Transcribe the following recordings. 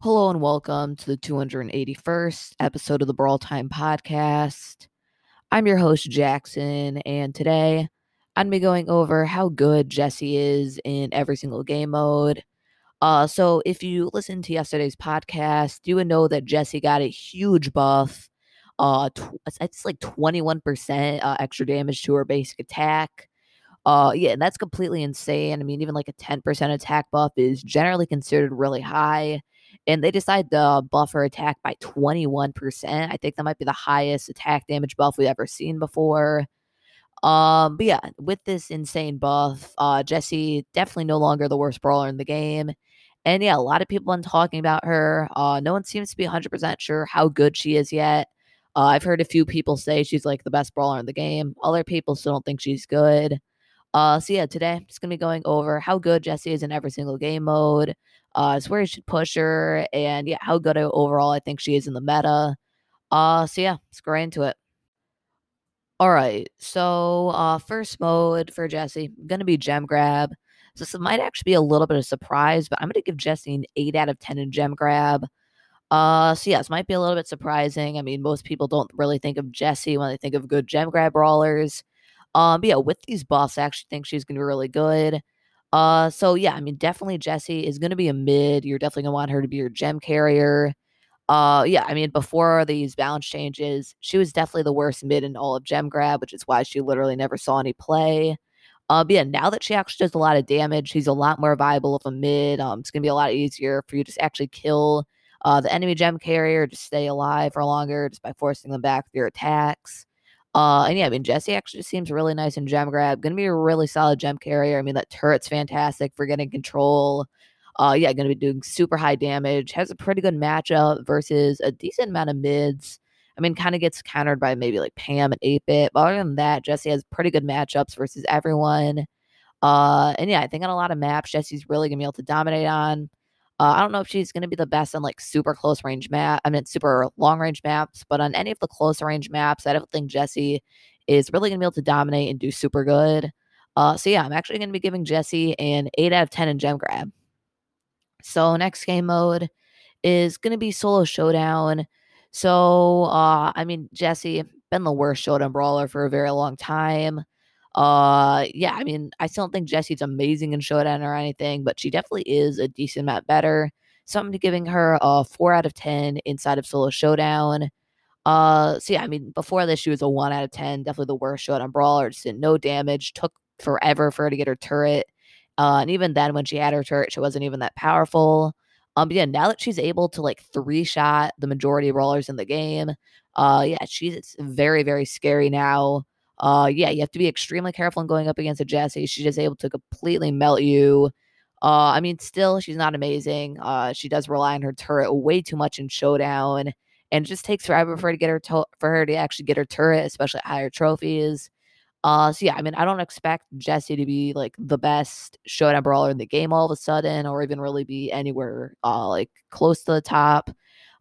Hello and welcome to the 281st episode of the Brawl Time Podcast. I'm your host, Jackson, and today I'm going to be going over how good Jessie is in every single game mode. Uh, so, if you listened to yesterday's podcast, you would know that Jessie got a huge buff. Uh, tw- it's like 21% uh, extra damage to her basic attack. Uh, yeah, and that's completely insane. I mean, even like a 10% attack buff is generally considered really high and they decide to buff her attack by 21%. I think that might be the highest attack damage buff we've ever seen before. Um, but yeah, with this insane buff, uh, Jessie definitely no longer the worst brawler in the game. And yeah, a lot of people been talking about her. Uh, no one seems to be 100% sure how good she is yet. Uh, I've heard a few people say she's like the best brawler in the game. Other people still don't think she's good. Uh, so yeah, today I'm just gonna be going over how good Jessie is in every single game mode, uh, it's where should push her, and yeah, how good overall I think she is in the meta. Uh, so yeah, let's go right into it. All right, so uh, first mode for Jessie, gonna be gem grab. So this might actually be a little bit of surprise, but I'm gonna give Jessie an eight out of ten in gem grab. Uh, so yeah, this might be a little bit surprising. I mean, most people don't really think of Jessie when they think of good gem grab brawlers. Um, but yeah, with these buffs, I actually think she's gonna be really good. Uh, so yeah, I mean, definitely Jessie is going to be a mid. You're definitely going to want her to be your gem carrier. Uh, yeah, I mean, before these balance changes, she was definitely the worst mid in all of gem grab, which is why she literally never saw any play. Uh, but yeah, now that she actually does a lot of damage, she's a lot more viable of a mid. Um, it's gonna be a lot easier for you to actually kill uh the enemy gem carrier, to stay alive for longer just by forcing them back with your attacks. Uh, and yeah, I mean, Jessie actually seems really nice in gem grab. Gonna be a really solid gem carrier. I mean, that turret's fantastic for getting control. Uh, yeah, gonna be doing super high damage. Has a pretty good matchup versus a decent amount of mids. I mean, kind of gets countered by maybe like Pam and 8 bit. But other than that, Jessie has pretty good matchups versus everyone. Uh, and yeah, I think on a lot of maps, Jessie's really gonna be able to dominate on. Uh, I don't know if she's going to be the best on like super close range map. I mean, super long range maps, but on any of the close range maps, I don't think Jessie is really going to be able to dominate and do super good. Uh, so yeah, I'm actually going to be giving Jessie an 8 out of 10 in gem grab. So next game mode is going to be solo showdown. So uh, I mean, Jessie been the worst showdown brawler for a very long time. Uh, yeah, I mean, I still don't think Jessie's amazing in Showdown or anything, but she definitely is a decent amount better. So I'm giving her a four out of ten inside of Solo Showdown. Uh, so yeah, I mean, before this, she was a one out of ten, definitely the worst Showdown brawler. Just did no damage, took forever for her to get her turret. Uh, and even then, when she had her turret, she wasn't even that powerful. Um, but yeah, now that she's able to like three shot the majority of brawlers in the game, uh, yeah, she's very, very scary now. Uh, yeah, you have to be extremely careful in going up against a Jessie. She's just able to completely melt you. Uh, I mean, still, she's not amazing. Uh, she does rely on her turret way too much in showdown, and it just takes forever for her to get her to- for her to actually get her turret, especially higher trophies. Uh, so yeah, I mean, I don't expect Jessie to be like the best showdown brawler in the game all of a sudden, or even really be anywhere uh like close to the top.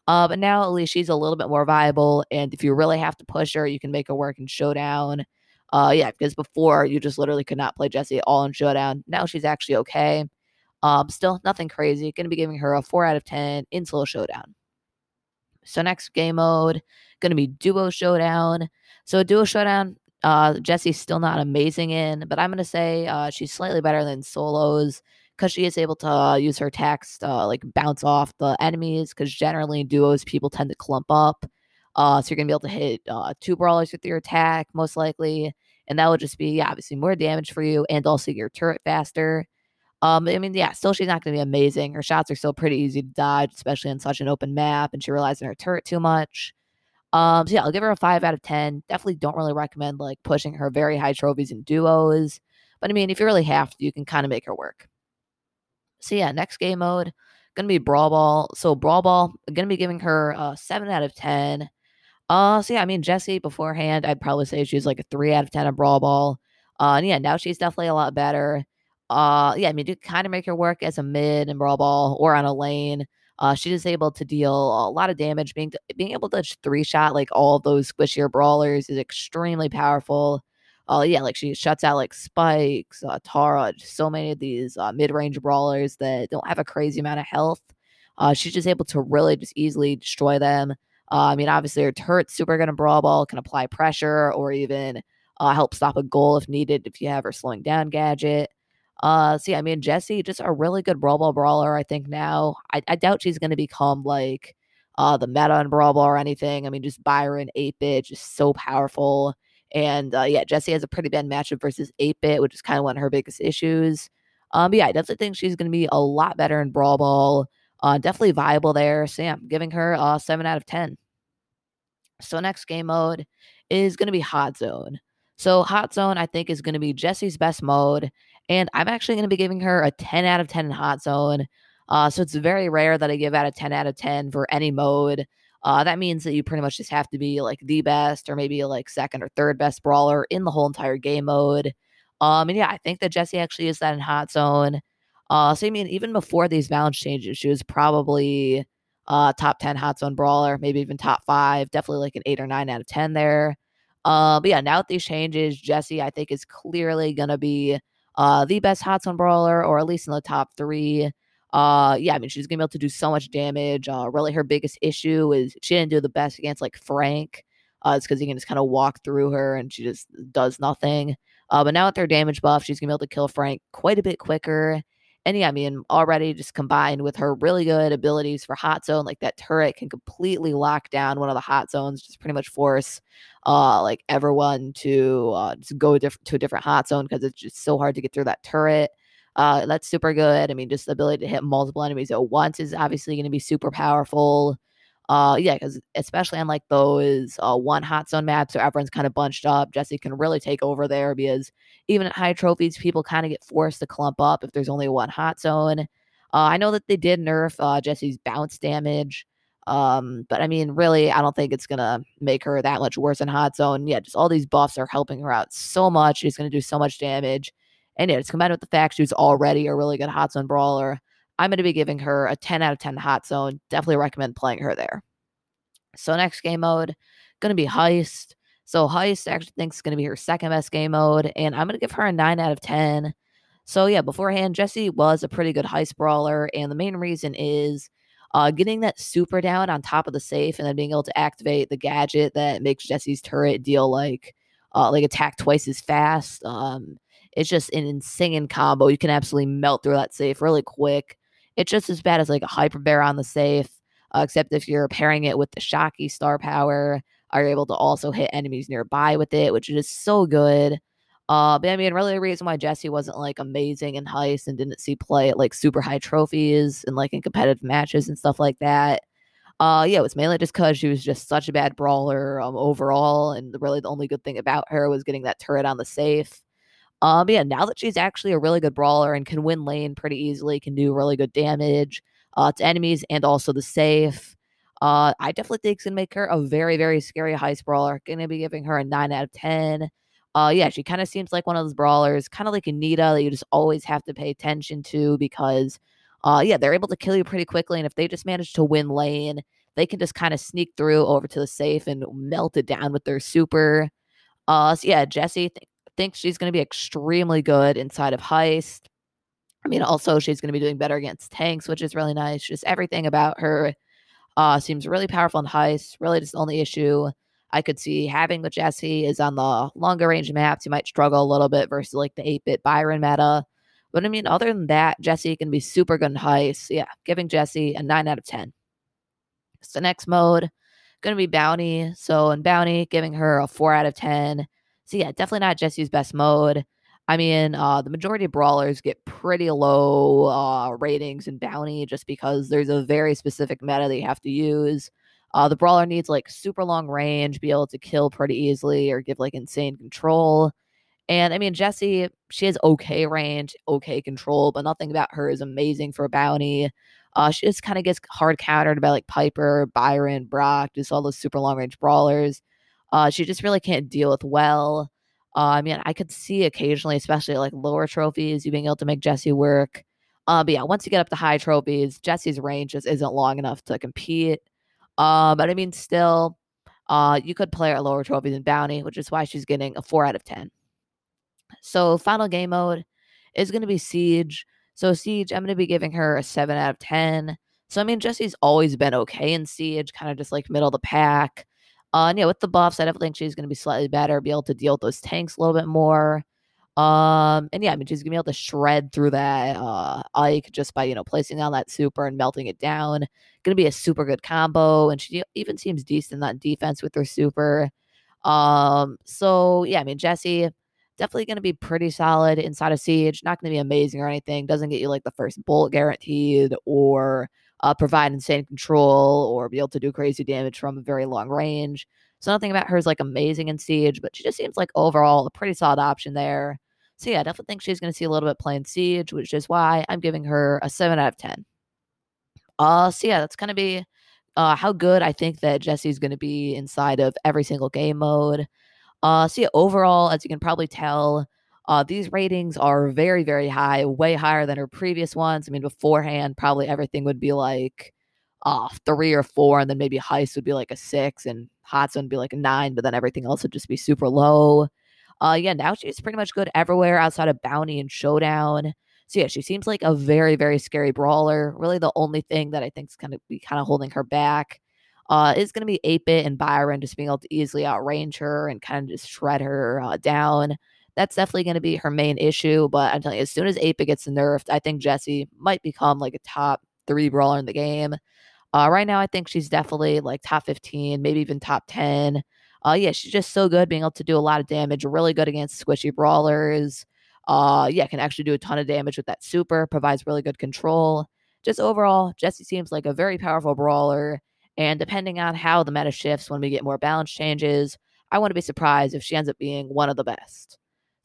Uh, but now at least she's a little bit more viable. And if you really have to push her, you can make her work in Showdown. Uh, yeah, because before you just literally could not play Jessie all in Showdown. Now she's actually okay. Um, still nothing crazy. Going to be giving her a four out of ten in Solo Showdown. So next game mode, going to be Duo Showdown. So Duo Showdown, uh, Jessie's still not amazing in, but I'm going to say uh, she's slightly better than solos because she is able to uh, use her attacks to uh, like bounce off the enemies. Because generally in duos, people tend to clump up. Uh, so you're gonna be able to hit uh, two brawlers with your attack, most likely, and that will just be obviously more damage for you, and also your turret faster. Um, I mean, yeah, still she's not gonna be amazing. Her shots are still pretty easy to dodge, especially in such an open map, and she relies on her turret too much. Um, so yeah, I'll give her a five out of ten. Definitely don't really recommend like pushing her very high trophies in duos, but I mean, if you really have to, you can kind of make her work. So yeah, next game mode gonna be Brawl Ball. So Brawl Ball, gonna be giving her a seven out of ten. Uh, so yeah, I mean Jessie beforehand, I'd probably say she's like a three out of ten of Brawl Ball. Uh, and yeah, now she's definitely a lot better. Uh, yeah, I mean, you kind of make her work as a mid in Brawl Ball or on a lane. Uh, she is able to deal a lot of damage. Being being able to three shot like all those squishier brawlers is extremely powerful. Uh, yeah, like she shuts out like Spikes, uh, Tara, so many of these uh, mid range brawlers that don't have a crazy amount of health. Uh, she's just able to really just easily destroy them. Uh, I mean, obviously, her turret's super good in Brawl Ball, can apply pressure or even uh, help stop a goal if needed if you have her slowing down gadget. Uh, see, I mean, Jessie, just a really good Brawl Ball brawler, I think now. I, I doubt she's going to become like uh, the meta in Brawl Ball or anything. I mean, just Byron, 8 bit, just so powerful. And uh, yeah, Jessie has a pretty bad matchup versus 8 bit, which is kind of one of her biggest issues. Um, but yeah, I definitely think she's going to be a lot better in Brawl Ball. Uh, definitely viable there. So giving her a 7 out of 10. So next game mode is going to be Hot Zone. So Hot Zone, I think, is going to be Jessie's best mode. And I'm actually going to be giving her a 10 out of 10 in Hot Zone. Uh, so it's very rare that I give out a 10 out of 10 for any mode. Uh, that means that you pretty much just have to be like the best or maybe like second or third best brawler in the whole entire game mode. Um, and yeah, I think that Jessie actually is that in Hot Zone. Uh, so I mean, even before these balance changes, she was probably uh top 10 Hot Zone brawler, maybe even top five, definitely like an eight or nine out of 10 there. Uh, but yeah, now with these changes, Jessie, I think, is clearly gonna be uh the best Hot Zone brawler, or at least in the top three. Uh, yeah, I mean, she's gonna be able to do so much damage. Uh, really, her biggest issue is she didn't do the best against like Frank. Uh, it's because you can just kind of walk through her and she just does nothing. Uh, but now with her damage buff, she's gonna be able to kill Frank quite a bit quicker. And yeah, I mean, already just combined with her really good abilities for hot zone, like that turret can completely lock down one of the hot zones, just pretty much force uh like everyone to uh just go diff- to a different hot zone because it's just so hard to get through that turret. Uh, that's super good. I mean, just the ability to hit multiple enemies at once is obviously going to be super powerful. Uh, yeah, because especially on like those uh, one hot zone maps where everyone's kind of bunched up, Jessie can really take over there because even at high trophies, people kind of get forced to clump up if there's only one hot zone. Uh, I know that they did nerf uh, Jessie's bounce damage, um, but I mean, really, I don't think it's gonna make her that much worse in hot zone. Yeah, just all these buffs are helping her out so much. She's gonna do so much damage, and it's combined with the fact she's already a really good hot zone brawler. I'm going to be giving her a 10 out of 10 hot zone. Definitely recommend playing her there. So next game mode, going to be Heist. So Heist actually thinks going to be her second best game mode, and I'm going to give her a 9 out of 10. So yeah, beforehand, Jessie was a pretty good heist brawler, and the main reason is uh, getting that super down on top of the safe and then being able to activate the gadget that makes Jessie's turret deal like uh, like attack twice as fast. Um, it's just an insane combo. You can absolutely melt through that safe really quick. It's just as bad as like a hyper bear on the safe, uh, except if you're pairing it with the Shocky star power, are able to also hit enemies nearby with it, which is so good. Uh, but I mean, really, the reason why Jessie wasn't like amazing in heist and didn't see play at like super high trophies and like in competitive matches and stuff like that. Uh, yeah, it was mainly just because she was just such a bad brawler um, overall, and really the only good thing about her was getting that turret on the safe. Um, yeah, now that she's actually a really good brawler and can win lane pretty easily, can do really good damage uh, to enemies and also the safe. Uh, I definitely think it's gonna make her a very, very scary heist brawler. Gonna be giving her a nine out of ten. Uh, yeah, she kind of seems like one of those brawlers, kind of like a Nita that you just always have to pay attention to because, uh, yeah, they're able to kill you pretty quickly, and if they just manage to win lane, they can just kind of sneak through over to the safe and melt it down with their super. Uh, so yeah, Jessie think she's going to be extremely good inside of Heist. I mean, also she's going to be doing better against tanks, which is really nice. Just everything about her uh, seems really powerful in Heist. Really, just the only issue I could see having with Jessie is on the longer range maps. You might struggle a little bit versus like the 8 bit Byron meta. But I mean, other than that, Jessie can be super good in Heist. Yeah, giving Jessie a 9 out of 10. So, next mode, going to be Bounty. So, in Bounty, giving her a 4 out of 10. So yeah, definitely not Jessie's best mode. I mean, uh, the majority of brawlers get pretty low uh, ratings in bounty just because there's a very specific meta that you have to use. Uh, the brawler needs like super long range, be able to kill pretty easily, or give like insane control. And I mean, Jessie, she has okay range, okay control, but nothing about her is amazing for a bounty. Uh, she just kind of gets hard countered by like Piper, Byron, Brock, just all those super long range brawlers uh, she just really can't deal with well. Uh, I mean, I could see occasionally, especially like lower trophies, you being able to make Jessie work. Uh, but yeah, once you get up to high trophies, Jessie's range just isn't long enough to compete. Uh, but I mean, still, uh, you could play her at lower trophies in bounty, which is why she's getting a four out of ten. So final game mode is going to be siege. So siege, I'm going to be giving her a seven out of ten. So I mean, Jessie's always been okay in Siege, kind of just like middle of the pack. Uh, and yeah, with the buffs, I definitely think she's going to be slightly better, be able to deal with those tanks a little bit more. Um, and yeah, I mean, she's gonna be able to shred through that uh Ike just by you know placing down that super and melting it down. Gonna be a super good combo, and she even seems decent on defense with her super. Um, so yeah, I mean, Jessie definitely gonna be pretty solid inside of Siege. Not gonna be amazing or anything. Doesn't get you like the first bullet guaranteed or uh, provide insane control or be able to do crazy damage from a very long range. So nothing about her is like amazing in Siege, but she just seems like overall a pretty solid option there. So yeah, I definitely think she's going to see a little bit playing Siege, which is why I'm giving her a seven out of ten. Uh, so yeah, that's going to be uh how good I think that Jessie's going to be inside of every single game mode. Uh, so yeah, overall, as you can probably tell, uh, these ratings are very, very high, way higher than her previous ones. I mean, beforehand, probably everything would be like uh three or four, and then maybe Heist would be like a six, and Hot would be like a nine, but then everything else would just be super low. Uh, yeah, now she's pretty much good everywhere outside of Bounty and Showdown. So yeah, she seems like a very, very scary brawler. Really, the only thing that I think is kind of be kind of holding her back uh, is going to be 8-Bit and Byron just being able to easily outrange her and kind of just shred her uh, down. That's definitely going to be her main issue. But I'm telling you, as soon as 8-Bit gets nerfed, I think Jessie might become like a top three brawler in the game. Uh, right now, I think she's definitely like top 15, maybe even top 10. Uh, yeah, she's just so good, being able to do a lot of damage, really good against squishy brawlers. Uh, yeah, can actually do a ton of damage with that super, provides really good control. Just overall, Jessie seems like a very powerful brawler. And depending on how the meta shifts when we get more balance changes, I want to be surprised if she ends up being one of the best.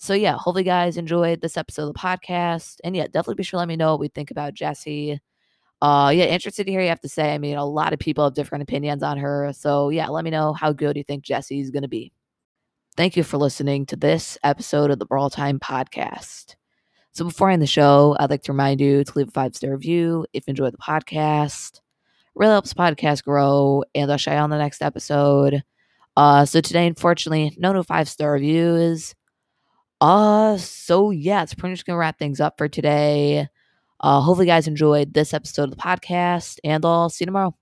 So yeah, hopefully guys enjoyed this episode of the podcast. And yeah, definitely be sure to let me know what we think about Jessie. Uh, yeah, interested to hear you have to say. I mean, a lot of people have different opinions on her. So, yeah, let me know how good you think Jessie's going to be. Thank you for listening to this episode of the Brawl Time podcast. So, before I end the show, I'd like to remind you to leave a five star review if you enjoy the podcast. really helps the podcast grow, and I'll show you on the next episode. Uh, so today, unfortunately, no new five star reviews. Uh, so yeah, it's pretty much gonna wrap things up for today. Uh, hopefully, you guys enjoyed this episode of the podcast, and I'll see you tomorrow.